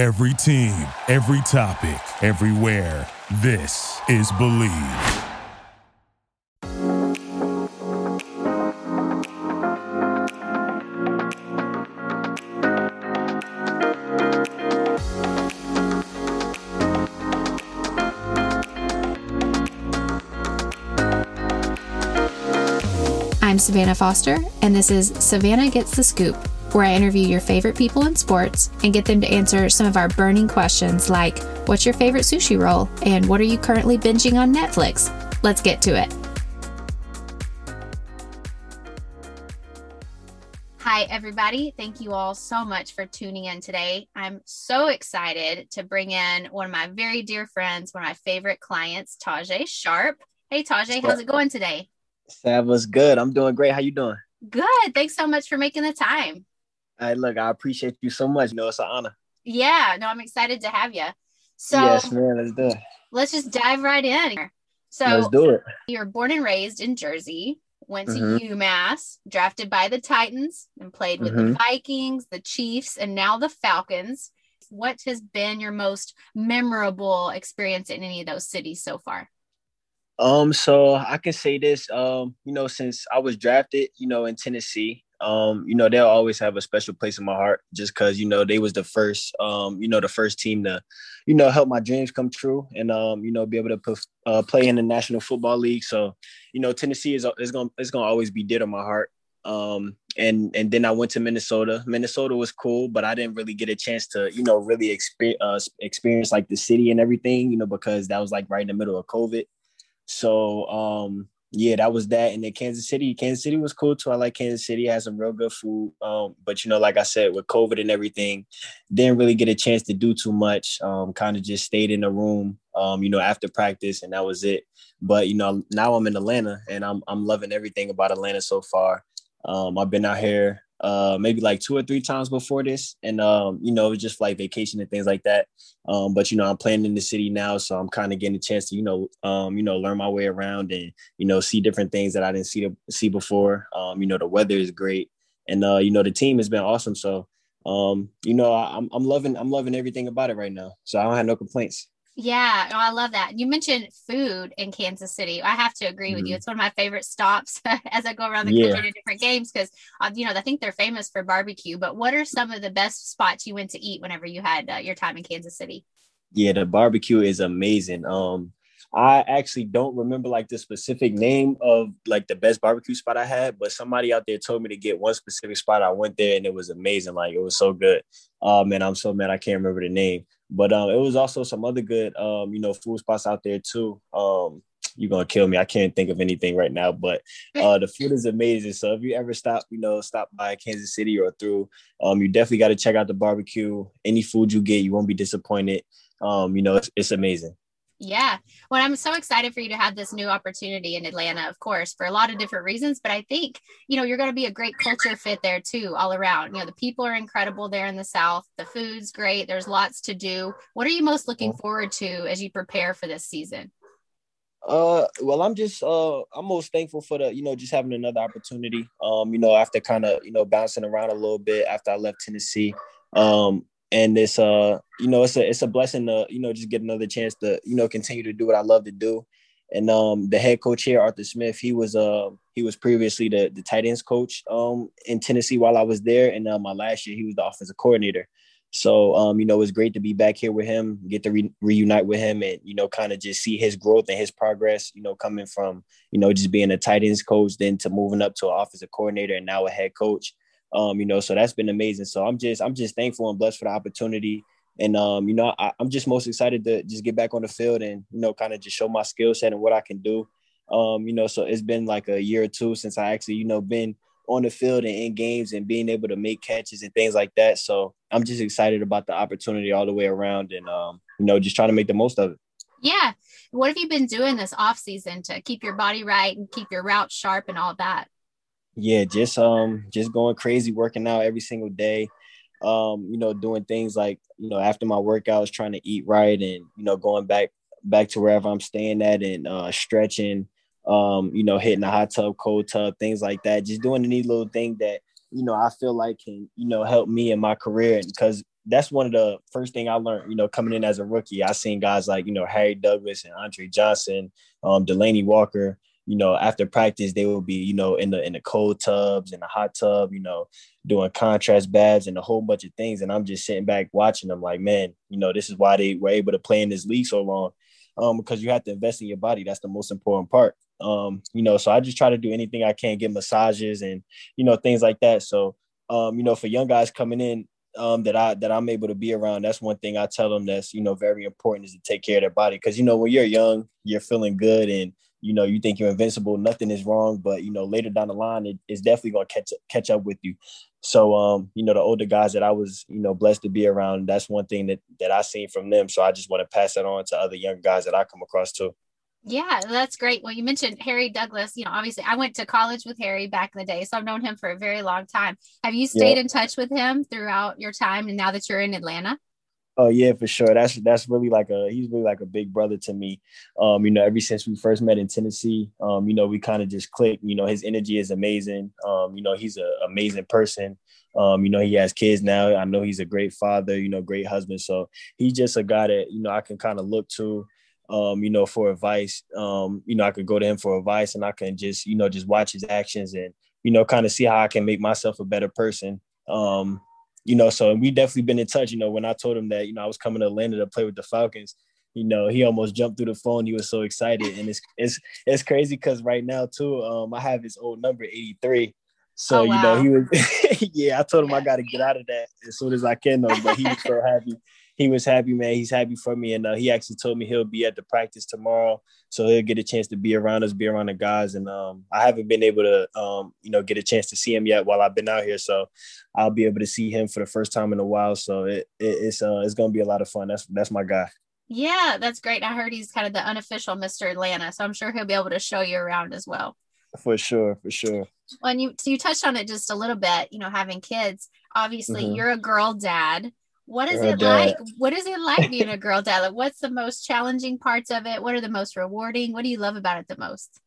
Every team, every topic, everywhere. This is Bleav. I'm Savannah Foster, and this is Savannah Gets the Scoop, where I interview your favorite people in sports and get them to answer some of our burning questions like What's your favorite sushi roll? And what are you currently binging on Netflix? Let's get to it. Hi, everybody. Thank you all so much for tuning in today. I'm so excited to bring in one of my very dear friends, one of my favorite clients, Tajaé Sharpe. Hey, Tajaé, how's it going today? Sav was good. I'm doing great. How you doing? Good. Thanks so much for making the time. Hey, look, I appreciate you so much. You know, it's an honor. Yeah, no, I'm excited to have you. So yes, man, let's do it. Let's just dive right in. So let's do it. You're born and raised in Jersey, went to Mhm. UMass, drafted by the Titans, and played with the Mhm. Vikings, the Chiefs, and now the Falcons. What has been your most memorable experience in any of those cities so far? Um, so I can say this. Um, you know, since I was drafted, you know, in Tennessee, um, you know, they'll always have a special place in my heart just because you know they was the first, um, you know, the first team to, you know, help my dreams come true and um, you know, be able to put, uh, play in the National Football League. So, you know, Tennessee is is gonna it's gonna always be dear to my heart. Um, and and then I went to Minnesota. Minnesota was cool, but I didn't really get a chance to, you know, really experience uh, experience like the city and everything, you know, because that was like right in the middle of COVID. So um yeah, that was that. And then Kansas City, Kansas City was cool too. I like Kansas City, it has some real good food. Um, but you know, like I said, with COVID and everything, didn't really get a chance to do too much. Um, kind of just stayed in the room, um, you know, after practice, and that was it. But you know, now I'm in Atlanta and I'm I'm loving everything about Atlanta so far. Um, I've been out here uh maybe like two or three times before this and um you know it was just like vacation and things like that. Um but you know i'm playing in the city now so i'm kind of getting a chance to you know um you know learn my way around and you know see different things that i didn't see see before. Um you know the weather is great and uh you know the team has been awesome. So um you know I, i'm i'm loving i'm loving everything about it right now. So i don't have no complaints Yeah, no, I love that. You mentioned food in Kansas City. I have to agree with you. Mhm. It's one of my favorite stops as I go around the Yeah. country to different games because, uh, you know, I think they're famous for barbecue. But what are some of the best spots you went to eat whenever you had uh, your time in Kansas City? Yeah, the barbecue is amazing. Um, I actually don't remember like the specific name of like the best barbecue spot I had, but somebody out there told me to get one specific spot. I went there and it was amazing. Like it was so good. Oh man, I'm so mad I can't remember the name. But um, it was also some other good um, you know, food spots out there too. Um, you're gonna kill me. I can't think of anything right now, but uh, the food is amazing. So if you ever stop, you know, stop by Kansas City or through, um, you definitely got to check out the barbecue. Any food you get, you won't be disappointed. Um, you know, it's, it's amazing. Yeah. Well, I'm so excited for you to have this new opportunity in Atlanta, of course, for a lot of different reasons. But I think, you know, you're going to be a great culture fit there too, all around. You know, the people are incredible there in the South. The food's great. There's lots to do. What are you most looking forward to as you prepare for this season? Uh, well, I'm just uh, I'm most thankful for the you know just having another opportunity. Um, you know, after kind of you know bouncing around a little bit after I left Tennessee. Um, and it's uh, you know, it's a it's a blessing to you know just get another chance to you know continue to do what I love to do. And um, the head coach here, Arthur Smith, he was uh he was previously the the tight ends coach um in Tennessee while I was there, and uh, my last year he was the offensive coordinator. So, um, you know, it's great to be back here with him, get to re- reunite with him, and you know, kind of just see his growth and his progress. You know, coming from you know just being a tight ends coach, then to moving up to an offensive coordinator, and now a head coach. Um, you know, so that's been amazing. So I'm just I'm just thankful and blessed for the opportunity. And um, you know, I, I'm just most excited to just get back on the field and you know, kind of just show my skill set and what I can do. Um, you know, so it's been like a year or two since I actually, you know, been on the field and in games and being able to make catches and things like that. So I'm just excited about the opportunity all the way around and um, you know, just trying to make the most of it. Yeah. What have you been doing this off season to keep your body right and keep your route sharp and all that? Yeah, just um just going crazy, working out every single day. Um, you know, doing things like, you know, after my workouts, trying to eat right and, you know, going back back to wherever I'm staying at and uh stretching, um, you know, hitting a hot tub, cold tub, things like that. Just doing any little thing that, you know, I feel like can, you know, help me in my career. Because that's one of the first thing I learned, you know, coming in as a rookie. I seen guys like, you know, Harry Douglas and Andre Johnson, um, Delanie Walker, you know, after practice, they will be, you know, in the in the cold tubs, in the hot tub, you know, doing contrast baths and a whole bunch of things. And I'm just sitting back watching them like, man, you know, this is why they were able to play in this league so long. Um, because you have to invest in your body. That's the most important part. Um, you know, so I just try to do anything I can, get massages and, you know, things like that. So um, you know, for young guys coming in, um, that I that I'm able to be around. That's one thing I tell them that's you know very important is to take care of their body because you know when you're young, you're feeling good and you know you think you're invincible, nothing is wrong. But you know later down the line, it, it's definitely gonna catch catch up with you. So um, you know the older guys that I was you know blessed to be around, that's one thing that that I seen from them. So I just want to pass that on to other young guys that I come across too. Yeah, that's great. Well, you mentioned Harry Douglas. You know, obviously, I went to college with Harry back in the day, so I've known him for a very long time. Have you stayed yeah. in touch with him throughout your time, and now that you're in Atlanta? Oh yeah, for sure. That's that's really like a he's really like a big brother to me. Um, you know, ever since we first met in Tennessee, um, you know, we kind of just clicked. You know, his energy is amazing. Um, you know, he's an amazing person. Um, you know, he has kids now. I know he's a great father. You know, great husband. So he's just a guy that you know I can kind of look to um, you know, for advice. Um, you know, I could go to him for advice and I can just, you know, just watch his actions and, you know, kind of see how I can make myself a better person. Um, you know, so we definitely been in touch. You know, when I told him that, you know, I was coming to Atlanta to play with the Falcons, you know, he almost jumped through the phone. He was so excited. And it's it's it's crazy because right now too, um, I have his old number, 83. So, oh, wow. you know, he was yeah, I told him I gotta get out of that as soon as I can though, but he was so happy he was happy, man. He's happy for me, and uh, he actually told me he'll be at the practice tomorrow, so he'll get a chance to be around us, be around the guys. And um, I haven't been able to, um, you know, get a chance to see him yet while I've been out here, so I'll be able to see him for the first time in a while. So it, it, it's uh, it's gonna be a lot of fun. That's that's my guy. Yeah, that's great. I heard he's kind of the unofficial Mr. Atlanta, so I'm sure he'll be able to show you around as well. For sure, for sure. When you so you touched on it just a little bit, you know, having kids. Obviously, mm-hmm. you're a girl dad. What is it like? What is it like being a girl dad? What's the most challenging parts of it? What are the most rewarding? What do you love about it the most?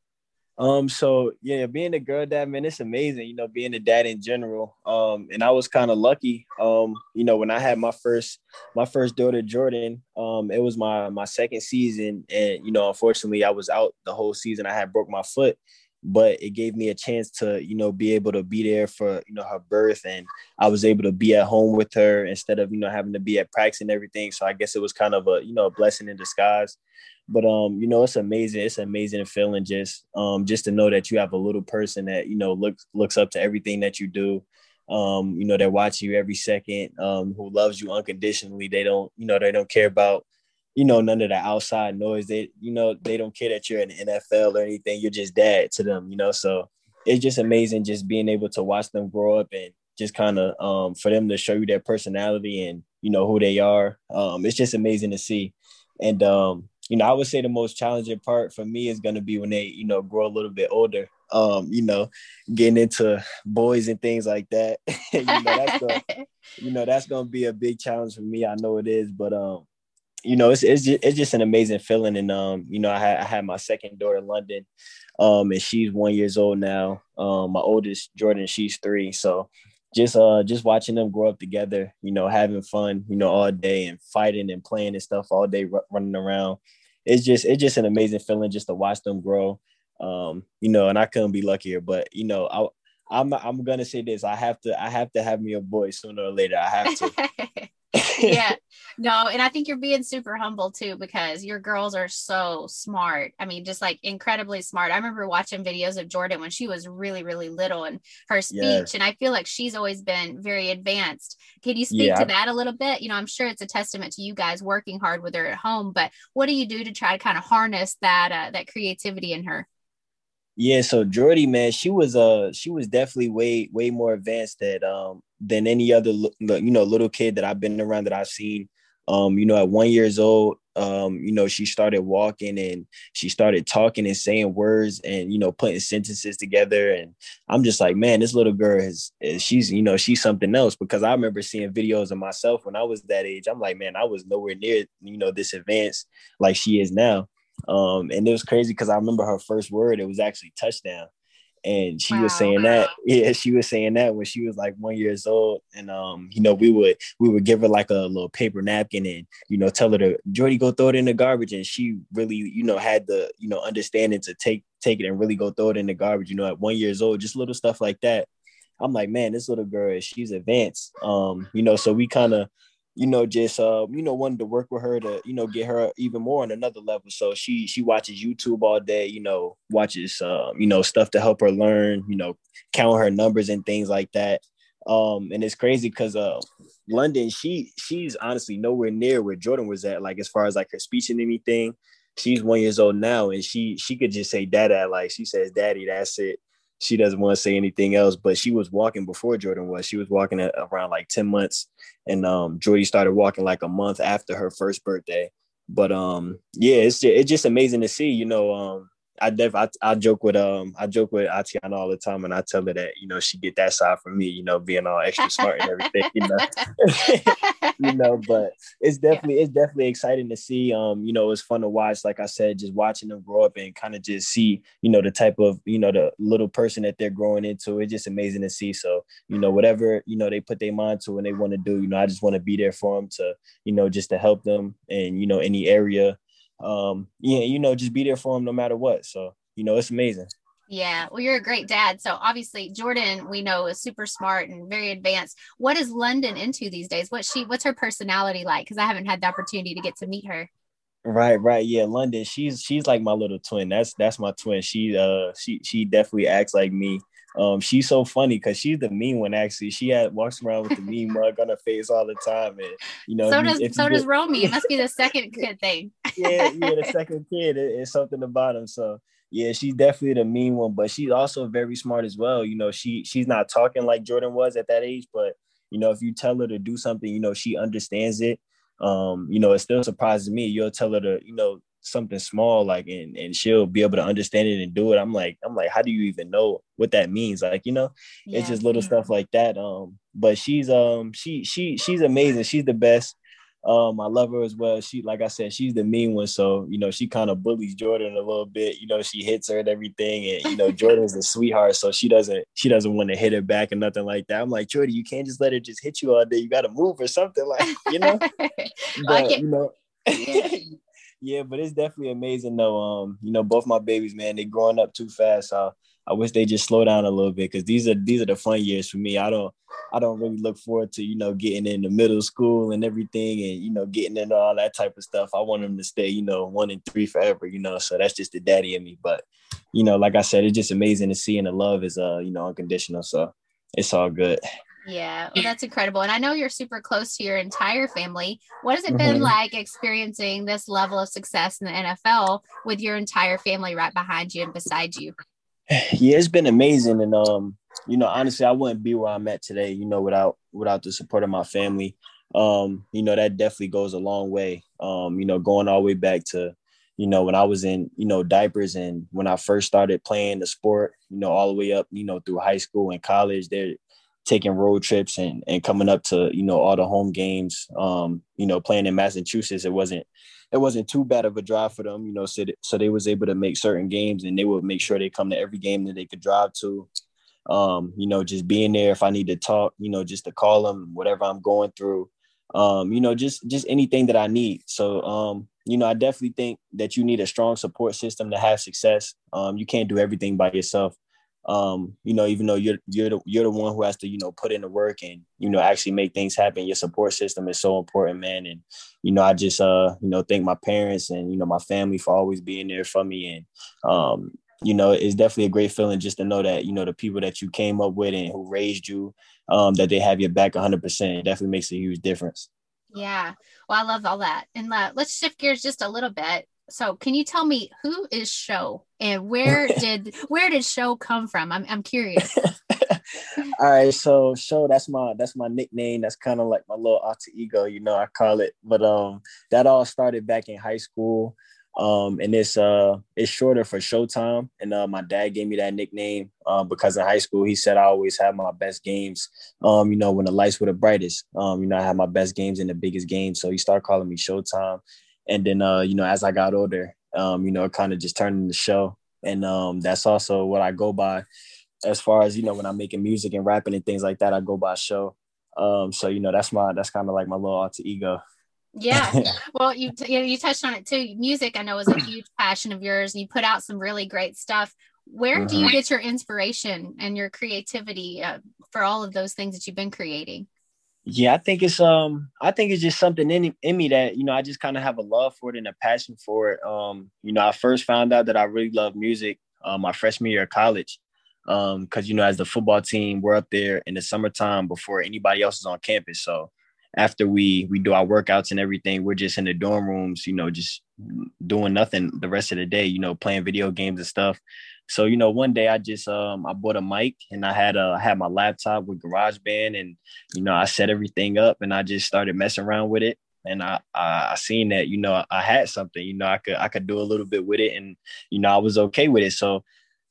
Um, so yeah, being a girl dad, man, it's amazing, you know, being a dad in general. Um, and I was kind of lucky. Um, you know, when I had my first my first daughter, Jordan, um, it was my my second season, and you know, unfortunately I was out the whole season. I had broke my foot but it gave me a chance to you know be able to be there for you know her birth and i was able to be at home with her instead of you know having to be at practice and everything. So i guess it was kind of a you know a blessing in disguise. But um you know it's amazing it's an amazing feeling just um just to know that you have a little person that you know looks looks up to everything that you do um you know they're watching you every second um who loves you unconditionally. They don't you know they don't care about you know, none of the outside noise. They, you know, they don't care that you're in the NFL or anything. You're just dad to them, you know. So it's just amazing just being able to watch them grow up and just kind of um, for them to show you their personality and you know who they are. Um, it's just amazing to see. And um, you know, I would say the most challenging part for me is going to be when they, you know, grow a little bit older. Um, you know, getting into boys and things like that. you know, that's gonna, you know, that's gonna be a big challenge for me. I know it is, but um, you know, it's it's just, it's just an amazing feeling. And um, you know, I had I had my second daughter in London, um, and she's one years old now. Um, my oldest Jordan, she's three. So just uh just watching them grow up together, you know, having fun, you know, all day and fighting and playing and stuff all day, r- running around. It's just it's just an amazing feeling just to watch them grow. Um, you know, and I couldn't be luckier. But you know, I I'm I'm gonna say this. I have to I have to have me a boy sooner or later. I have to. yeah. No and i think you're being super humble too because your girls are so smart. I mean just like incredibly smart. I remember watching videos of jordan when she was really really little and her speech yes. and i feel like she's always been very advanced. Can you speak yeah. to that a little bit? You know i'm sure it's a testament to you guys working hard with her at home but what do you do to try to kind of harness that uh, that creativity in her? Yeah, so Jordy, man, she was uh she was definitely way way more advanced that um than any other you know little kid that I've been around that I've seen. Um, you know, at one years old, um, you know, she started walking and she started talking and saying words and you know putting sentences together. And I'm just like, man, this little girl is, is she's you know she's something else because I remember seeing videos of myself when I was that age. I'm like, man, I was nowhere near you know this advanced like she is now. Um, and it was crazy because I remember her first word, it was actually touchdown. And she wow. was saying that yeah she was saying that when she was like one years old and um you know we would we would give her like a little paper napkin and you know tell her to jordy go throw it in the garbage and she really you know had the you know understanding to take take it and really go throw it in the garbage you know at one years old just little stuff like that i'm like man this little girl she's advanced um you know so we kind of you know, just uh, you know, wanted to work with her to, you know, get her even more on another level. So she she watches YouTube all day, you know, watches um, you know, stuff to help her learn, you know, count her numbers and things like that. Um, and it's crazy because uh London, she she's honestly nowhere near where Jordan was at, like as far as like her speech and anything. She's one years old now and she she could just say dada, like she says, Daddy, that's it she doesn't want to say anything else. But she was walking before Jordan was. She was walking around like 10 months. And um Jordy started walking like a month after her first birthday. But um yeah, it's it's just amazing to see, you know, um I def I, I joke with um I joke with Atiana all the time and I tell her that you know she get that side from me you know being all extra smart and everything you know you know but it's definitely yeah. it's definitely exciting to see um you know it's fun to watch like I said just watching them grow up and kind of just see you know the type of you know the little person that they're growing into it's just amazing to see so you know whatever you know they put their mind to and they want to do you know I just want to be there for them to you know just to help them in you know any area um, yeah, you know, just be there for him no matter what. So, you know, it's amazing. Yeah, well, you're a great dad. So obviously, Jordan, we know is super smart and very advanced. What is London into these days? What she, what's her personality like? Because I haven't had the opportunity to get to meet her. Right, right, yeah. London, she's she's like my little twin. That's that's my twin. She uh she she definitely acts like me. Um, she's so funny because she's the mean one. Actually, she had walks around with the mean mug on her face all the time, and you know. So does you, so does get, Romy. It must be the second kid thing. yeah, yeah, the second kid. It, it's something about him. So yeah, she's definitely the mean one, but she's also very smart as well. You know, she she's not talking like Jordan was at that age, but you know, if you tell her to do something, you know, she understands it. Um, you know, it still surprises me. You'll tell her to, you know, something small like and, and she'll be able to understand it and do it. I'm like i'm like how do you even know what that means? Like you know yeah. it's just little stuff like that. Um but she's um she she she's amazing. She's the best. Um i love her as well. She like i said she's the mean one. So you know she kind of bullies jordan a little bit. You know she hits her and everything. And you know jordan's a sweetheart so she doesn't she doesn't want to hit her back and nothing like that. I'm like jordan you can't just let her just hit you all day. You got to move or something like you know? But, you know. Yeah, but it's definitely amazing though. Um, you know, both my babies, man, they growing up too fast. So I wish they just slow down a little bit because these are these are the fun years for me. I don't I don't really look forward to you know getting into middle school and everything and you know getting into all that type of stuff. I want them to stay you know one and three forever. You know, so that's just the daddy in me. But you know, like I said, it's just amazing to see and the love is uh you know unconditional. So it's all good. Yeah, well, that's incredible. And I know you're super close to your entire family. What has it been mm-hmm. like experiencing this level of success in the NFL with your entire family right behind you and beside you? Yeah, it's been amazing. And um, you know, honestly, I wouldn't be where I'm at today, you know, without without the support of my family. Um, you know, that definitely goes a long way. Um, you know, going all the way back to you know, when I was in, you know, diapers and when I first started playing the sport, you know, all the way up, you know, through high school and college, there taking road trips and and coming up to you know all the home games um you know playing in massachusetts it wasn't it wasn't too bad of a drive for them you know so, so they was able to make certain games and they would make sure they come to every game that they could drive to. Um you know just being there if i need to talk you know just to call them whatever i'm going through um you know just just anything that i need. So um you know i definitely think that you need a strong support system to have success. Um you can't do everything by yourself um, you know, even though you're you're the you're the one who has to, you know, put in the work and, you know, actually make things happen. Your support system is so important, man. And, you know, I just uh, you know, thank my parents and, you know, my family for always being there for me. And um, you know, it's definitely a great feeling just to know that, you know, the people that you came up with and who raised you, um, that they have your back 100%. It definitely makes a huge difference. Yeah. Well, I love all that. And uh, let's shift gears just a little bit so can you tell me who is show and where did where did show come from? I'm, I'm curious. All right so show that's my that's my nickname. That's kind of like my little alter ego you know i call it. But um that all started back in high school. Um and it's uh it's shorter for showtime. And uh my dad gave me that nickname um because in high school he said i always have my best games. Um you know when the lights were the brightest um you know i had my best games in the biggest games. So he started calling me showtime. And then uh, you know, as I got older, um, you know, kind of just turning the show. and um, that's also what I go by. As far as you know, when I'm making music and rapping and things like that, I go by show. Um, so you know, that's my that's kind of like my little alter ego. Yeah. Well, you you, know, you touched on it too. Music, I know, is a huge passion of yours. You put out some really great stuff. Where mm-hmm. do you mm-hmm. get your inspiration and your creativity uh, for all of those things that you've been creating? Yeah, I think it's um I think it's just something in, in me that, you know, I just kind of have a love for it and a passion for it. Um, you know, I first found out that I really love music uh, my freshman year of college. Um, because you know, as the football team, we're up there in the summertime before anybody else is on campus. So after we we do our workouts and everything, we're just in the dorm rooms, you know, just doing nothing the rest of the day, you know, playing video games and stuff. So, you know, one day I just um I bought a mic and I had a I had my laptop with GarageBand and you know, I set everything up and I just started messing around with it. And I, I, I seen that, you know, I had something, you know, I could I could do a little bit with it and you know, I was okay with it. So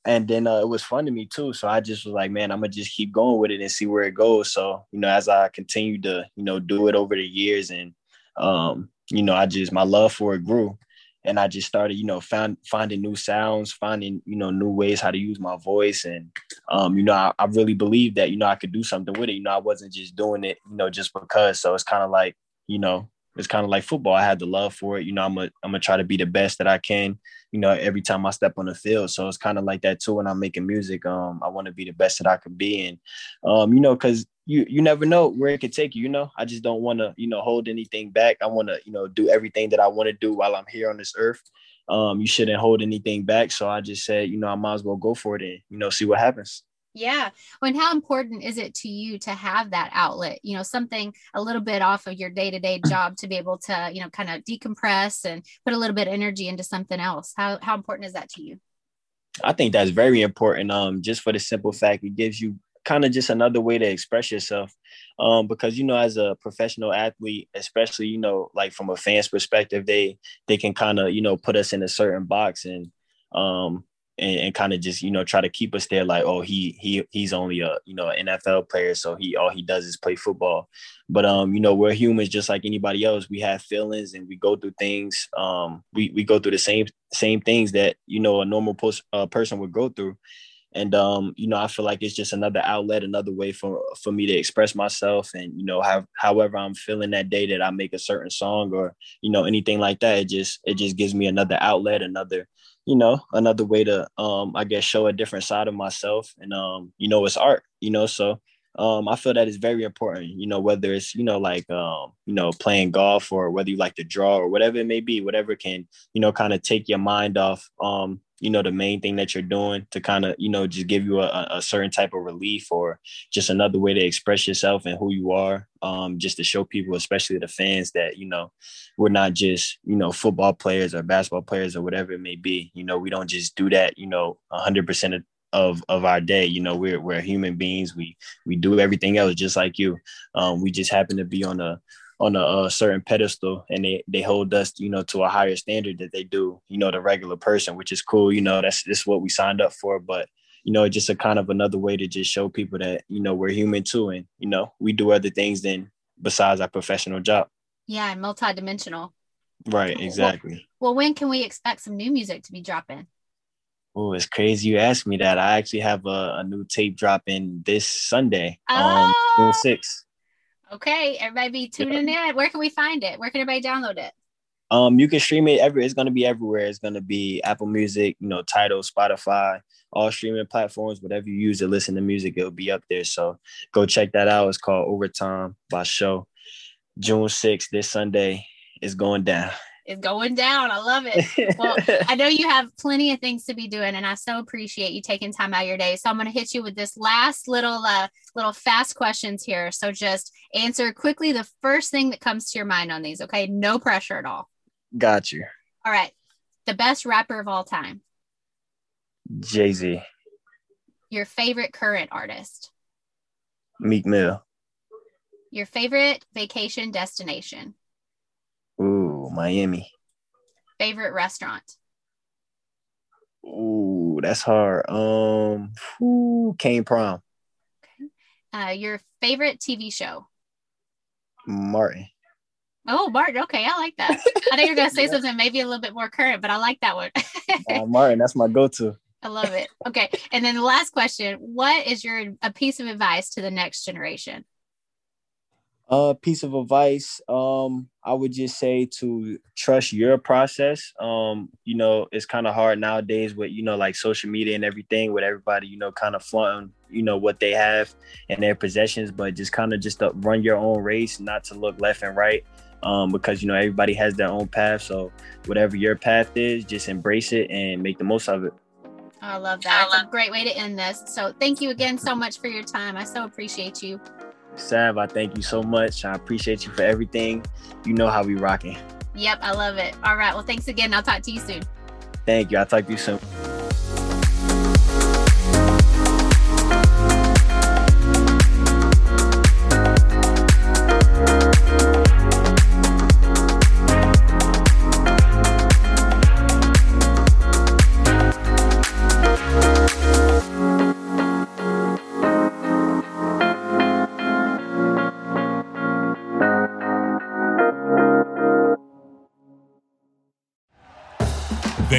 and then uh, it was fun to me too. So I just was like, man, I'm gonna just keep going with it and see where it goes. So you know, as I continued to you know do it over the years, and um, you know, I just my love for it grew, and I just started, you know, found finding new sounds, finding, you know, new ways how to use my voice. And um, you know, I, I really believe that, you know, I could do something with it. You know, I wasn't just doing it, you know, just because. So it's kind of like, you know, it's kind of like football. I had the love for it. You know, I'm gonna I'm gonna try to be the best that I can. You know, every time I step on the field. So it's kind of like that too. When I'm making music, um, I want to be the best that I can be. And um, you know, because you you never know where it could take you. You know, I just don't want to you know hold anything back. I want to you know do everything that I want to do while I'm here on this earth. Um, you shouldn't hold anything back. So I just said, you know, I might as well go for it and you know see what happens. Yeah. Well, and how important is it to you to have that outlet, you know, something a little bit off of your day to day job to be able to, you know, kind of decompress and put a little bit of energy into something else? How, how important is that to you? I think that's very important. Um, just for the simple fact it gives you kind of just another way to express yourself. Um, because you know, as a professional athlete, especially, you know, like from a fan's perspective, they they can kind of, you know, put us in a certain box and um and, and kind of just you know try to keep us there like oh he he he's only a you know NFL player so he all he does is play football but um you know we're humans just like anybody else we have feelings and we go through things um we we go through the same same things that you know a normal post, uh, person would go through and um you know I feel like it's just another outlet another way for for me to express myself and you know have however I'm feeling that day that I make a certain song or you know anything like that it just it just gives me another outlet another you know another way to um i guess show a different side of myself and um you know it's art you know so um i feel that is very important you know whether it's you know like um you know playing golf or whether you like to draw or whatever it may be whatever can you know kind of take your mind off um you know the main thing that you're doing to kind of you know just give you a, a, certain type of relief or just another way to express yourself and who you are um, just to show people especially the fans that you know we're not just you know football players or basketball players or whatever it may be you know we don't just do that you know 100% of of of our day. You know, we're we're human beings. We we do everything else just like you. Um, we just happen to be on a on a, a, certain pedestal and they, they hold us, you know, to a higher standard that they do, you know, the regular person, which is cool. You know, that's just what we signed up for. But, you know, just a kind of another way to just show people that, you know, we're human too. And, you know, we do other things than besides our professional job. Yeah. And multidimensional. Right. Exactly. Well, well when can we expect some new music to be dropping? Oh, it's crazy you asked me that. I actually have a, a new tape dropping this Sunday, oh. um, June 6th. Okay, everybody be tuning yeah. in. Where can we find it? Where can everybody download it? Um, you can stream it every. It's gonna be everywhere. It's gonna be Apple Music, you know, Tidal, Spotify, all streaming platforms. Whatever you use to listen to music, it'll be up there. So go check that out. It's called Overtime by Show. June 6th, this Sunday, is going down is going down. I love it. Well, I know you have plenty of things to be doing, and I so appreciate you taking time out of your day. So I'm going to hit you with this last little, uh, little fast questions here. So just answer quickly the first thing that comes to your mind on these. Okay, no pressure at all. Got you. All right, the best rapper of all time. Jay Z. Your favorite current artist. Meek Mill. Your favorite vacation destination. Miami. Favorite restaurant? Ooh, that's hard. Um, Kane Prom. Okay. Uh, your favorite TV show? Martin. Oh, Martin. Okay, I like that. I think you're gonna say something maybe a little bit more current, but I like that one. uh, Martin, that's my go-to. I love it. Okay. And then the last question What is your a piece of advice to the next generation? A uh, piece of advice, um, I would just say to trust your process. Um, you know, it's kind of hard nowadays with you know like social media and everything, with everybody you know kind of flaunting you know what they have and their possessions, but just kind of just to run your own race, not to look left and right. Um, because you know everybody has their own path. So whatever your path is, just embrace it and make the most of it. I love that. It's a great way to end this. So thank you again so much for your time. I so appreciate you. Sav, I thank you so much. I appreciate you for everything. You know how we rocking. Yep, I love it. All right. Well, thanks again. I'll talk to you soon. Thank you. I'll talk to you soon.